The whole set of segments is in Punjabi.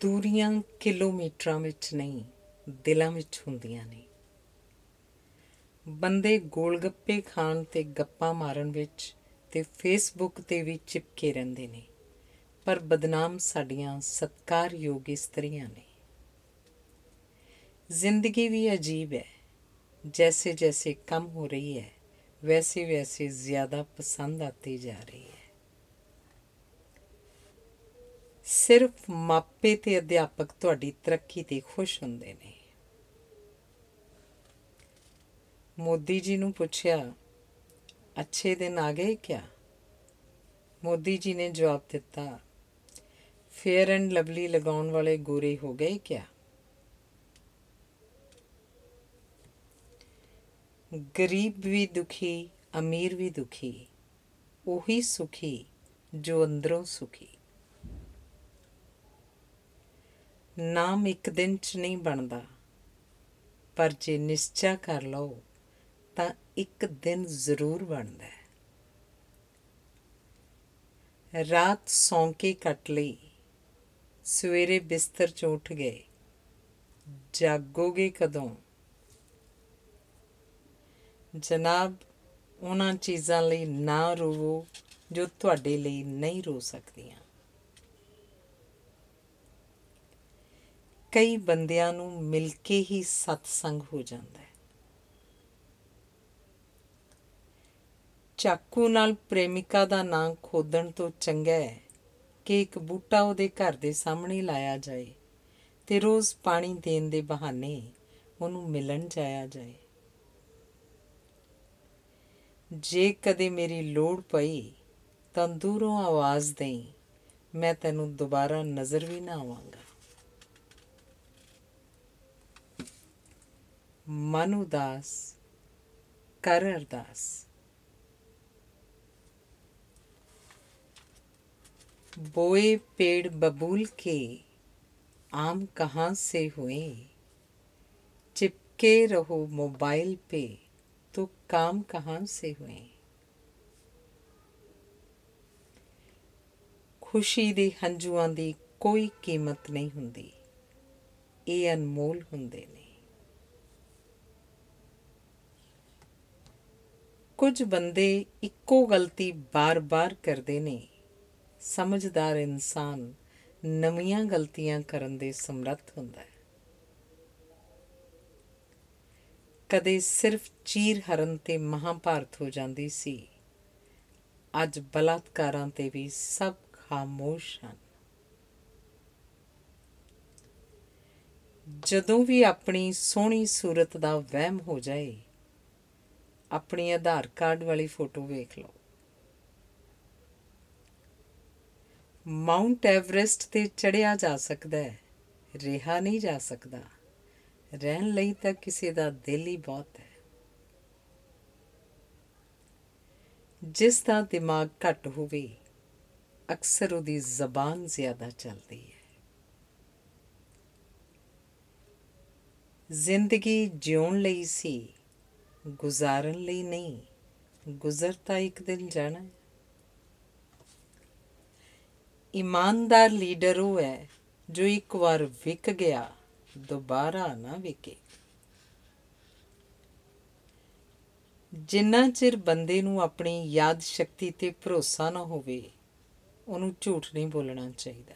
ਦੂਰੀਆਂ ਕਿਲੋਮੀਟਰਾਂ ਵਿੱਚ ਨਹੀਂ ਦਿਲਾਂ ਵਿੱਚ ਹੁੰਦੀਆਂ ਨੇ ਬੰਦੇ ਗੋਲਗੱਪੇ ਖਾਣ ਤੇ ਗੱਪਾਂ ਮਾਰਨ ਵਿੱਚ ਤੇ ਫੇਸਬੁੱਕ ਤੇ ਵੀ ਚਿਪਕੇ ਰਹਿੰਦੇ ਨੇ ਪਰ ਬਦਨਾਮ ਸਾਡੀਆਂ ਸਤਕਾਰਯੋਗ ਇਸਤਰੀਆਂ ਨੇ ਜ਼ਿੰਦਗੀ ਵੀ ਅਜੀਬ ਹੈ जैसे जैसे कम हो रही है वैसे वैसे ज़्यादा पसंद आती जा रही है ਸਿਰਫ ਮਾਪੇ ਤੇ ਅਧਿਆਪਕ ਤੁਹਾਡੀ ਤਰੱਕੀ ਤੇ ਖੁਸ਼ ਹੁੰਦੇ ਨੇ। ਮੋਦੀ ਜੀ ਨੂੰ ਪੁੱਛਿਆ, ਅੱਛੇ ਦਿਨ ਆ ਗਏ ਕਿਆ? ਮੋਦੀ ਜੀ ਨੇ ਜਵਾਬ ਦਿੱਤਾ, ਫੇਅਰ ਐਂਡ ਲਵਲੀ ਲਗਾਉਣ ਵਾਲੇ ਗੋਰੇ ਹੋ ਗਏ ਕਿਆ? ਗਰੀਬ ਵੀ ਦੁਖੀ, ਅਮੀਰ ਵੀ ਦੁਖੀ, ਉਹੀ ਸੁਖੀ ਜੋ ਅੰਦਰੋਂ ਸੁਖੀ। ਨਾਮ ਇੱਕ ਦਿਨ ਚ ਨਹੀਂ ਬਣਦਾ। ਪਰ ਜੇ ਨਿਸ਼ਚਾ ਕਰ ਲਓ, ਤਾਂ ਇੱਕ ਦਿਨ ਜ਼ਰੂਰ ਬਣਦਾ ਹੈ। ਰਾਤ ਸੌਂ ਕੇ ਕੱਟ ਲਈ। ਸਵੇਰੇ ਬਿਸਤਰ ਚੋਂ ਉੱਠ ਗਏ। ਜਾਗੋਗੇ ਕਦੋਂ? ਜਨਾਬ, ਉਹਨਾਂ ਚੀਜ਼ਾਂ ਲਈ ਨਾ ਰੋਵੋ ਜੋ ਤੁਹਾਡੇ ਲਈ ਨਹੀਂ ਰੋ ਸਕਦੀਆਂ। ਕਈ ਬੰਦਿਆਂ ਨੂੰ ਮਿਲ ਕੇ ਹੀ ਸਤਸੰਗ ਹੋ ਜਾਂਦਾ ਹੈ। ਚਾਕੂ ਨਾਲ ਪ੍ਰੇਮਿਕਾ ਦਾ ਨਾਂ ਖੋਦਣ ਤੋਂ ਚੰਗਾ ਹੈ ਕਿ ਇੱਕ ਬੂਟਾ ਉਹਦੇ ਘਰ ਦੇ ਸਾਹਮਣੇ ਲਾਇਆ ਜਾਏ ਤੇ ਰੋਜ਼ ਪਾਣੀ ਦੇਣ ਦੇ ਬਹਾਨੇ ਉਹਨੂੰ ਮਿਲਣ ਜਾਇਆ ਜਾਏ। ਜੇ ਕਦੇ ਮੇਰੀ ਲੋੜ ਪਈ ਤਾਂ ਦੂਰੋਂ ਆਵਾਜ਼ ਦੇਈ, ਮੈਂ ਤੈਨੂੰ ਦੁਬਾਰਾ ਨਜ਼ਰ ਵੀ ਨਾ ਆਵਾਂਗਾ। ਮਨ ਉਦਾਸ ਕਰ ਅਰਦਾਸ बोए पेड़ बबूल के आम कहाँ से हुए चिपके रहो मोबाइल पे तो काम कहाँ से हुए ਖੁਸ਼ੀ ਦੇ ਹੰਝੂਆਂ ਦੀ ਕੋਈ ਕੀਮਤ ਨਹੀਂ ਹੁੰਦੀ ਇਹ ਅਨਮੋਲ ਹੁੰਦੇ ਨੇ ਕੁਝ ਬੰਦੇ ਇੱਕੋ ਗਲਤੀ ਬਾਰ-ਬਾਰ ਕਰਦੇ ਨੇ। ਸਮਝਦਾਰ ਇਨਸਾਨ ਨਵੀਆਂ ਗਲਤੀਆਂ ਕਰਨ ਦੇ ਸਮਰੱਥ ਹੁੰਦਾ ਹੈ। ਕਦੇ ਸਿਰਫ ਚੀਰ ਹਰਨ ਤੇ ਮਹਾਭਾਰਤ ਹੋ ਜਾਂਦੀ ਸੀ। ਅੱਜ ਬਲਾਤਕਾਰਾਂ ਤੇ ਵੀ ਸਭ ਖਾਮੋਸ਼ ਹਨ। ਜਦੋਂ ਵੀ ਆਪਣੀ ਸੋਹਣੀ ਸੂਰਤ ਦਾ ਵਹਿਮ ਹੋ ਜਾਏ ਆਪਣੀ ਆਧਾਰ ਕਾਰਡ ਵਾਲੀ ਫੋਟੋ ਵੇਖ ਲਓ। ਮਾਉਂਟ ਐਵਰੈਸਟ ਤੇ ਚੜਿਆ ਜਾ ਸਕਦਾ ਹੈ, ਰਿਹਾ ਨਹੀਂ ਜਾ ਸਕਦਾ। ਰਹਿਣ ਲਈ ਤਾਂ ਕਿਸੇ ਦਾ ਦਿਲ ਹੀ ਬਹੁਤ ਹੈ। ਜਿਸ ਦਾ ਦਿਮਾਗ ਘੱਟ ਹੋਵੇ, ਅਕਸਰ ਉਹਦੀ ਜ਼ਬਾਨ ਜ਼ਿਆਦਾ ਚੱਲਦੀ ਹੈ। ਜ਼ਿੰਦਗੀ ਜਿਉਣ ਲਈ ਸੀ ਗੁਜ਼ਾਰਨ ਲਈ ਨਹੀਂ ਗੁਜ਼ਰ ਤਾਂ ਇੱਕ ਦਿਨ ਜਾਣਾ ਹੈ। ਇਮਾਨਦਾਰ ਲੀਡਰ ਉਹ ਹੈ ਜੋ ਇੱਕ ਵਾਰ ਵਿਕ ਗਿਆ, ਦੁਬਾਰਾ ਨਾ ਵਿਕੇ। ਜਿੰਨਾ ਚਿਰ ਬੰਦੇ ਨੂੰ ਆਪਣੀ ਯਾਦ ਸ਼ਕਤੀ ਤੇ ਭਰੋਸਾ ਨਾ ਹੋਵੇ, ਉਹਨੂੰ ਝੂਠ ਨਹੀਂ ਬੋਲਣਾ ਚਾਹੀਦਾ।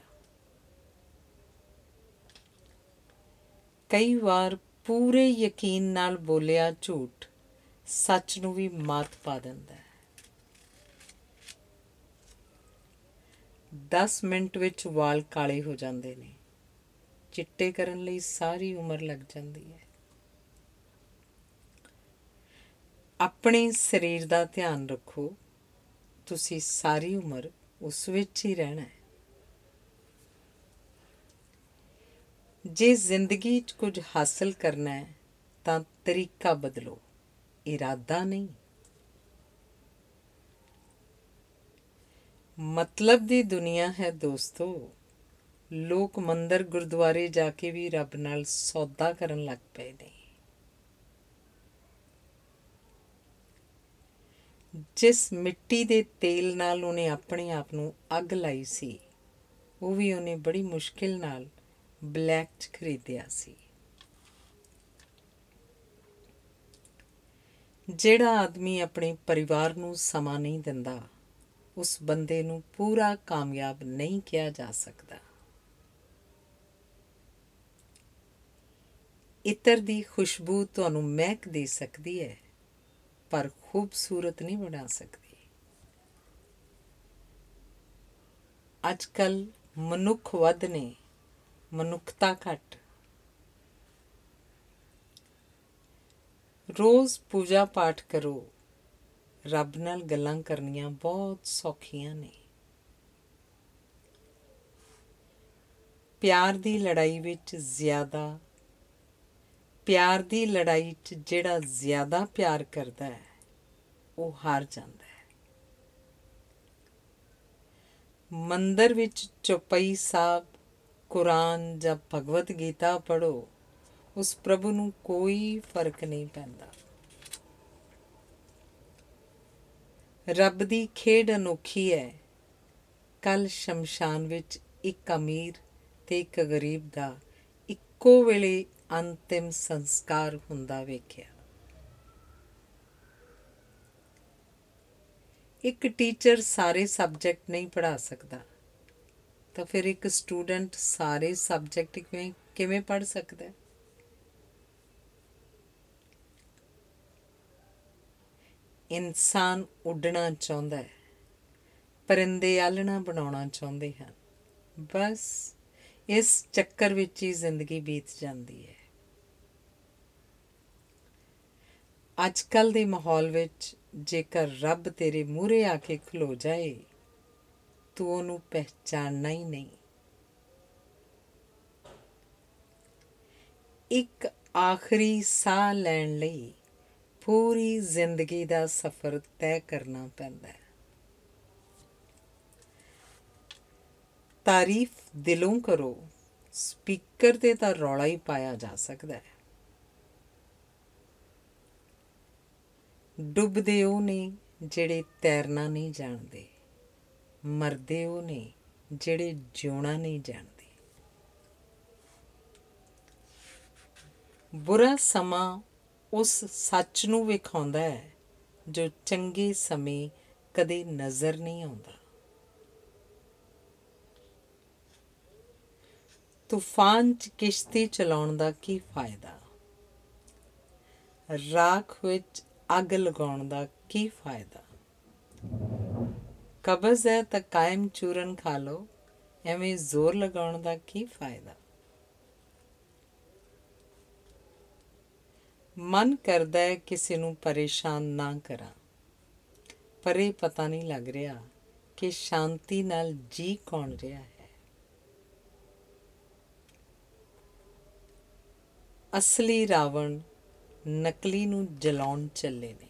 ਕਈ ਵਾਰ ਪੂਰੇ ਯਕੀਨ ਨਾਲ ਬੋਲਿਆ ਝੂਠ ਸੱਚ ਨੂੰ ਵੀ ਮਾਤ ਪਾ ਦਿੰਦਾ ਹੈ। 10 ਮਿੰਟ ਵਿੱਚ ਵਾਲ ਕਾਲੇ ਹੋ ਜਾਂਦੇ ਨੇ। ਚਿੱਟੇ ਕਰਨ ਲਈ ਸਾਰੀ ਉਮਰ ਲੱਗ ਜਾਂਦੀ ਹੈ। ਆਪਣੇ ਸਰੀਰ ਦਾ ਧਿਆਨ ਰੱਖੋ। ਤੁਸੀਂ ਸਾਰੀ ਉਮਰ ਉਸ ਵਿੱਚ ਹੀ ਰਹਿਣਾ ਹੈ। ਜੇ ਜ਼ਿੰਦਗੀ 'ਚ ਕੁਝ ਹਾਸਲ ਕਰਨਾ ਹੈ, ਤਾਂ ਤਰੀਕਾ ਬਦਲੋ। ਇਰਾਦਾ ਨਹੀਂ। ਮਤਲਬ ਦੀ ਦੁਨੀਆ ਹੈ ਦੋਸਤੋ, ਲੋਕ ਮੰਦਰ ਗੁਰਦੁਆਰੇ ਜਾ ਕੇ ਵੀ ਰੱਬ ਨਾਲ ਸੌਦਾ ਕਰਨ ਲੱਗ ਪਏ ਨੇ। ਜਿਸ ਮਿੱਟੀ ਦੇ ਤੇਲ ਨਾਲ ਉਹਨੇ ਆਪਣੇ ਆਪ ਨੂੰ ਅੱਗ ਲਾਈ ਸੀ, ਉਹ ਵੀ ਉਹਨੇ ਬੜੀ ਮੁਸ਼ਕਿਲ ਨਾਲ ਬਲੈਕ 'ਚ ਖਰੀਦਿਆ ਸੀ। ਜਿਹੜਾ ਆਦਮੀ ਆਪਣੇ ਪਰਿਵਾਰ ਨੂੰ ਸਮਾਂ ਨਹੀਂ ਦਿੰਦਾ, ਉਸ ਬੰਦੇ ਨੂੰ ਪੂਰਾ ਕਾਮਯਾਬ ਨਹੀਂ ਕਿਹਾ ਜਾ ਸਕਦਾ। ਇਤਰ ਦੀ ਖੁਸ਼ਬੂ ਤੁਹਾਨੂੰ ਮਹਿਕ ਦੇ ਸਕਦੀ ਹੈ, ਪਰ ਖੂਬਸੂਰਤ ਨਹੀਂ ਬਣਾ ਸਕਦੀ। ਅੱਜਕੱਲ ਮਨੁੱਖ ਵੱਧ ਨੇ, ਮਨੁੱਖਤਾ ਘੱਟ। ਰੋਜ਼ ਪੂਜਾ ਪਾਠ ਕਰੋ। ਰੱਬ ਨਾਲ ਗੱਲਾਂ ਕਰਨੀਆਂ ਬਹੁਤ ਸੌਖੀਆਂ ਨੇ। ਪਿਆਰ ਦੀ ਲੜਾਈ ਵਿੱਚ ਜ਼ਿਆਦਾ, ਪਿਆਰ ਦੀ ਲੜਾਈ 'ਚ ਜਿਹੜਾ ਜ਼ਿਆਦਾ ਪਿਆਰ ਕਰਦਾ ਹੈ, ਉਹ ਹਾਰ ਜਾਂਦਾ ਹੈ। ਮੰਦਰ ਵਿੱਚ ਚੁਪਈ ਸਾਹਿਬ, ਕੁਰਾਨ ਜਾਂ ਭਗਵਤ ਗੀਤਾ ਪੜੋ ਉਸ ਪ੍ਰਭੂ ਨੂੰ ਕੋਈ ਫ਼ਰਕ ਨਹੀਂ ਪੈਂਦਾ। ਰੱਬ ਦੀ ਖੇਡ ਅਨੋਖੀ ਹੈ। ਕੱਲ ਸ਼ਮਸ਼ਾਨ ਵਿੱਚ ਇੱਕ ਅਮੀਰ ਤੇ ਇੱਕ ਗਰੀਬ ਦਾ ਇੱਕੋ ਵੇਲੇ ਅੰਤਿਮ ਸੰਸਕਾਰ ਹੁੰਦਾ ਵੇਖਿਆ। ਇੱਕ ਟੀਚਰ ਸਾਰੇ ਸਬਜੈਕਟ ਨਹੀਂ ਪੜ੍ਹਾ ਸਕਦਾ, ਤਾਂ ਫਿਰ ਇੱਕ ਸਟੂਡੈਂਟ ਸਾਰੇ ਸਬਜੈਕਟ ਕਿਵੇਂ ਕਿਵੇਂ ਪੜ੍ਹ ਸਕਦਾ ਹੈ? ਇਨਸਾਨ ਉੱਡਣਾ ਚਾਹੁੰਦਾ ਹੈ, ਪਰਿੰਦੇ ਆਲਣਾ ਬਣਾਉਣਾ ਚਾਹੁੰਦੇ ਹਨ। ਬਸ ਇਸ ਚੱਕਰ ਵਿੱਚ ਹੀ ਜ਼ਿੰਦਗੀ ਬੀਤ ਜਾਂਦੀ ਹੈ। ਅੱਜ ਕੱਲ ਦੇ ਮਾਹੌਲ ਵਿੱਚ ਜੇਕਰ ਰੱਬ ਤੇਰੇ ਮੂਹਰੇ ਆ ਕੇ ਖਲੋ ਜਾਏ, ਤੂੰ ਉਹਨੂੰ ਪਹਿਚਾਨਣਾ ਹੀ ਨਹੀਂ। ਇੱਕ ਆਖਰੀ ਸਾਹ ਲੈਣ ਲਈ ਪੂਰੀ ਜ਼ਿੰਦਗੀ ਦਾ ਸਫ਼ਰ ਤੈਅ ਕਰਨਾ ਪੈਂਦਾ ਹੈ। ਤਾਰੀਫ ਦਿਲੋਂ ਕਰੋ, ਸਪੀਕਰ ਤੇ ਤਾਂ ਰੌਲਾ ਹੀ ਪਾਇਆ ਜਾ ਸਕਦਾ ਹੈ। ਡੁੱਬਦੇ ਉਹ ਨੇ ਜਿਹੜੇ ਤੈਰਨਾ ਨਹੀਂ ਜਾਣਦੇ, ਮਰਦੇ ਉਹ ਨੇ ਜਿਹੜੇ ਜਿਉਣਾ ਨਹੀਂ ਜਾਣਦੇ। ਬੁਰਾ ਸਮਾਂ ਉਸ ਸੱਚ ਨੂੰ ਵਿਖਾਉਂਦਾ ਹੈ, ਜੋ ਚੰਗੇ ਸਮੇਂ ਕਦੇ ਨਜ਼ਰ ਨਹੀਂ ਆਉਂਦਾ। ਤੂਫਾਨ 'ਚ ਕਿਸ਼ਤੀ ਚਲਾਉਣ ਦਾ ਕੀ ਫਾਇਦਾ? ਰਾਖ ਵਿੱਚ ਅੱਗ ਲਗਾਉਣ ਦਾ ਕੀ ਫਾਇਦਾ? ਕਬਜ਼ ਹੈ ਤਾਂ ਕਾਇਮ ਚੂਰਨ ਖਾ ਲੋ ਐਵੇਂ ਜ਼ੋਰ ਲਗਾਉਣ ਦਾ ਕੀ ਫਾਇਦਾ? ਮਨ ਕਰਦਾ ਹੈ ਕਿਸੇ ਨੂੰ ਪਰੇਸ਼ਾਨ ਨਾ ਕਰਾਂ। ਪਰ ਇਹ ਪਤਾ ਨਹੀਂ ਲੱਗ ਰਿਹਾ ਕਿ ਸ਼ਾਂਤੀ ਨਾਲ ਜੀ ਕੌਣ ਰਿਹਾ ਹੈ। ਅਸਲੀ ਰਾਵਣ ਨਕਲੀ ਨੂੰ ਜਲਾਉਣ ਚੱਲੇ ਨੇ।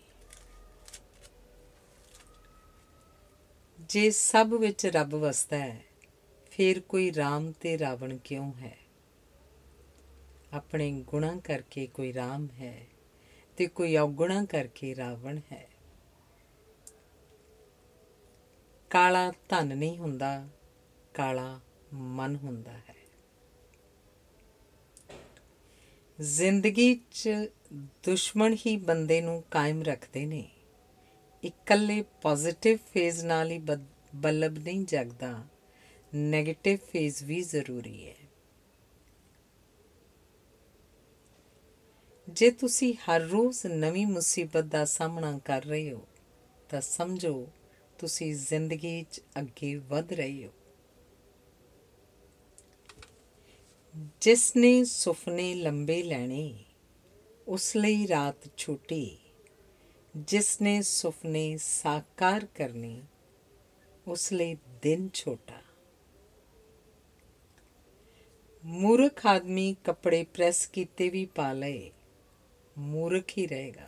ਜੇ ਸਭ ਵਿੱਚ ਰੱਬ ਵਸਦਾ ਹੈ, ਫਿਰ ਕੋਈ ਰਾਮ ਤੇ ਰਾਵਣ ਕਿਉਂ ਹੈ? ਆਪਣੇ ਗੁਣਾ ਕਰਕੇ ਕੋਈ ਰਾਮ ਹੈ ਤੇ ਕੋਈ ਔਗੁਣਾ ਕਰਕੇ ਰਾਵਣ ਹੈ। ਕਾਲਾ ਧਨ ਨਹੀਂ ਹੁੰਦਾ, ਕਾਲਾ ਮਨ ਹੁੰਦਾ ਹੈ। ਜ਼ਿੰਦਗੀ 'ਚ ਦੁਸ਼ਮਣ ਹੀ ਬੰਦੇ ਨੂੰ ਕਾਇਮ ਰੱਖਦੇ ਨੇ। ਇਕੱਲੇ ਪੋਜ਼ਿਟਿਵ ਫੇਜ਼ ਨਾਲ ਹੀ ਬਲਬ ਨਹੀਂ ਜਗਦਾ 네ਗੇਟਿਵ ਫੇਜ਼ ਵੀ ਜ਼ਰੂਰੀ ਹੈ। ਜੇ ਤੁਸੀਂ ਹਰ ਰੋਜ਼ ਨਵੀਂ ਮੁਸੀਬਤ ਦਾ ਸਾਹਮਣਾ ਕਰ ਰਹੇ ਹੋ, ਤਾਂ ਸਮਝੋ ਤੁਸੀਂ ਜ਼ਿੰਦਗੀ 'ਚ ਅੱਗੇ ਵਧ ਰਹੇ ਹੋ। ਜਿਸ ਨੇ ਸੁਪਨੇ ਲੰਬੇ ਲੈਣੇ, ਉਸ ਲਈ ਰਾਤ ਛੋਟੀ। ਜਿਸ ਨੇ ਸੁਪਨੇ ਸਾਕਾਰ ਕਰਨੇ, ਉਸ ਲਈ ਦਿਨ ਛੋਟਾ। ਮੂਰਖ ਆਦਮੀ ਕੱਪੜੇ ਪ੍ਰੈਸ ਕੀਤੇ ਵੀ ਪਾ ਲਏ ਮੂਰਖ ਹੀ ਰਹੇਗਾ।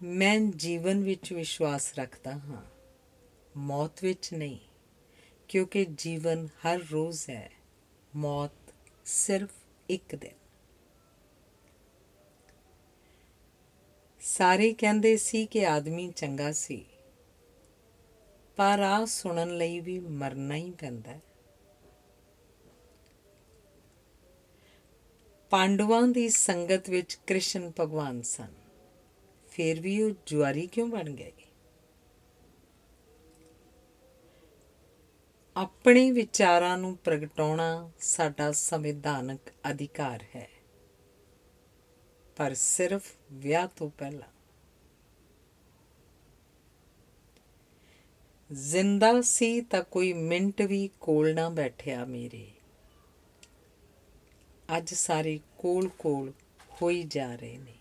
ਮੈਂ ਜੀਵਨ ਵਿੱਚ ਵਿਸ਼ਵਾਸ ਰੱਖਦਾ ਹਾਂ, ਮੌਤ ਵਿੱਚ ਨਹੀਂ, ਕਿਉਂਕਿ ਜੀਵਨ ਹਰ ਰੋਜ਼ ਹੈ, ਮੌਤ ਸਿਰਫ ਇੱਕ ਦਿਨ। ਸਾਰੇ ਕਹਿੰਦੇ ਸੀ ਕਿ ਆਦਮੀ ਚੰਗਾ ਸੀ, ਪਰ ਆ ਸੁਣਨ ਲਈ ਵੀ ਮਰਨਾ ਹੀ ਪੈਂਦਾ ਹੈ। ਪਾਂਡਵਾਂ ਦੀ ਸੰਗਤ ਵਿੱਚ ਕ੍ਰਿਸ਼ਨ ਭਗਵਾਨ ਸਨ। ਫਿਰ ਵੀ ਉਹ ਜੁਆਰੀ ਕਿਉਂ ਬਣ ਗਏ? ਆਪਣੇ ਵਿਚਾਰਾਂ ਨੂੰ ਪ੍ਰਗਟਾਉਣਾ ਸਾਡਾ ਸੰਵਿਧਾਨਕ ਅਧਿਕਾਰ ਹੈ। ਪਰ ਸਿਰਫ ਵਿਆਹ ਤੋਂ ਪਹਿਲਾਂ। ਜ਼ਿੰਦਾ ਸੀ ਤਾਂ ਕੋਈ ਮਿੰਟ ਵੀ ਕੋਲ ਨਾ ਬੈਠਿਆ ਮੇਰੇ। ਅੱਜ ਸਾਰੇ ਕੋਲ ਕੋਲ ਹੋਈ ਜਾ ਰਹੇ ਨੇ।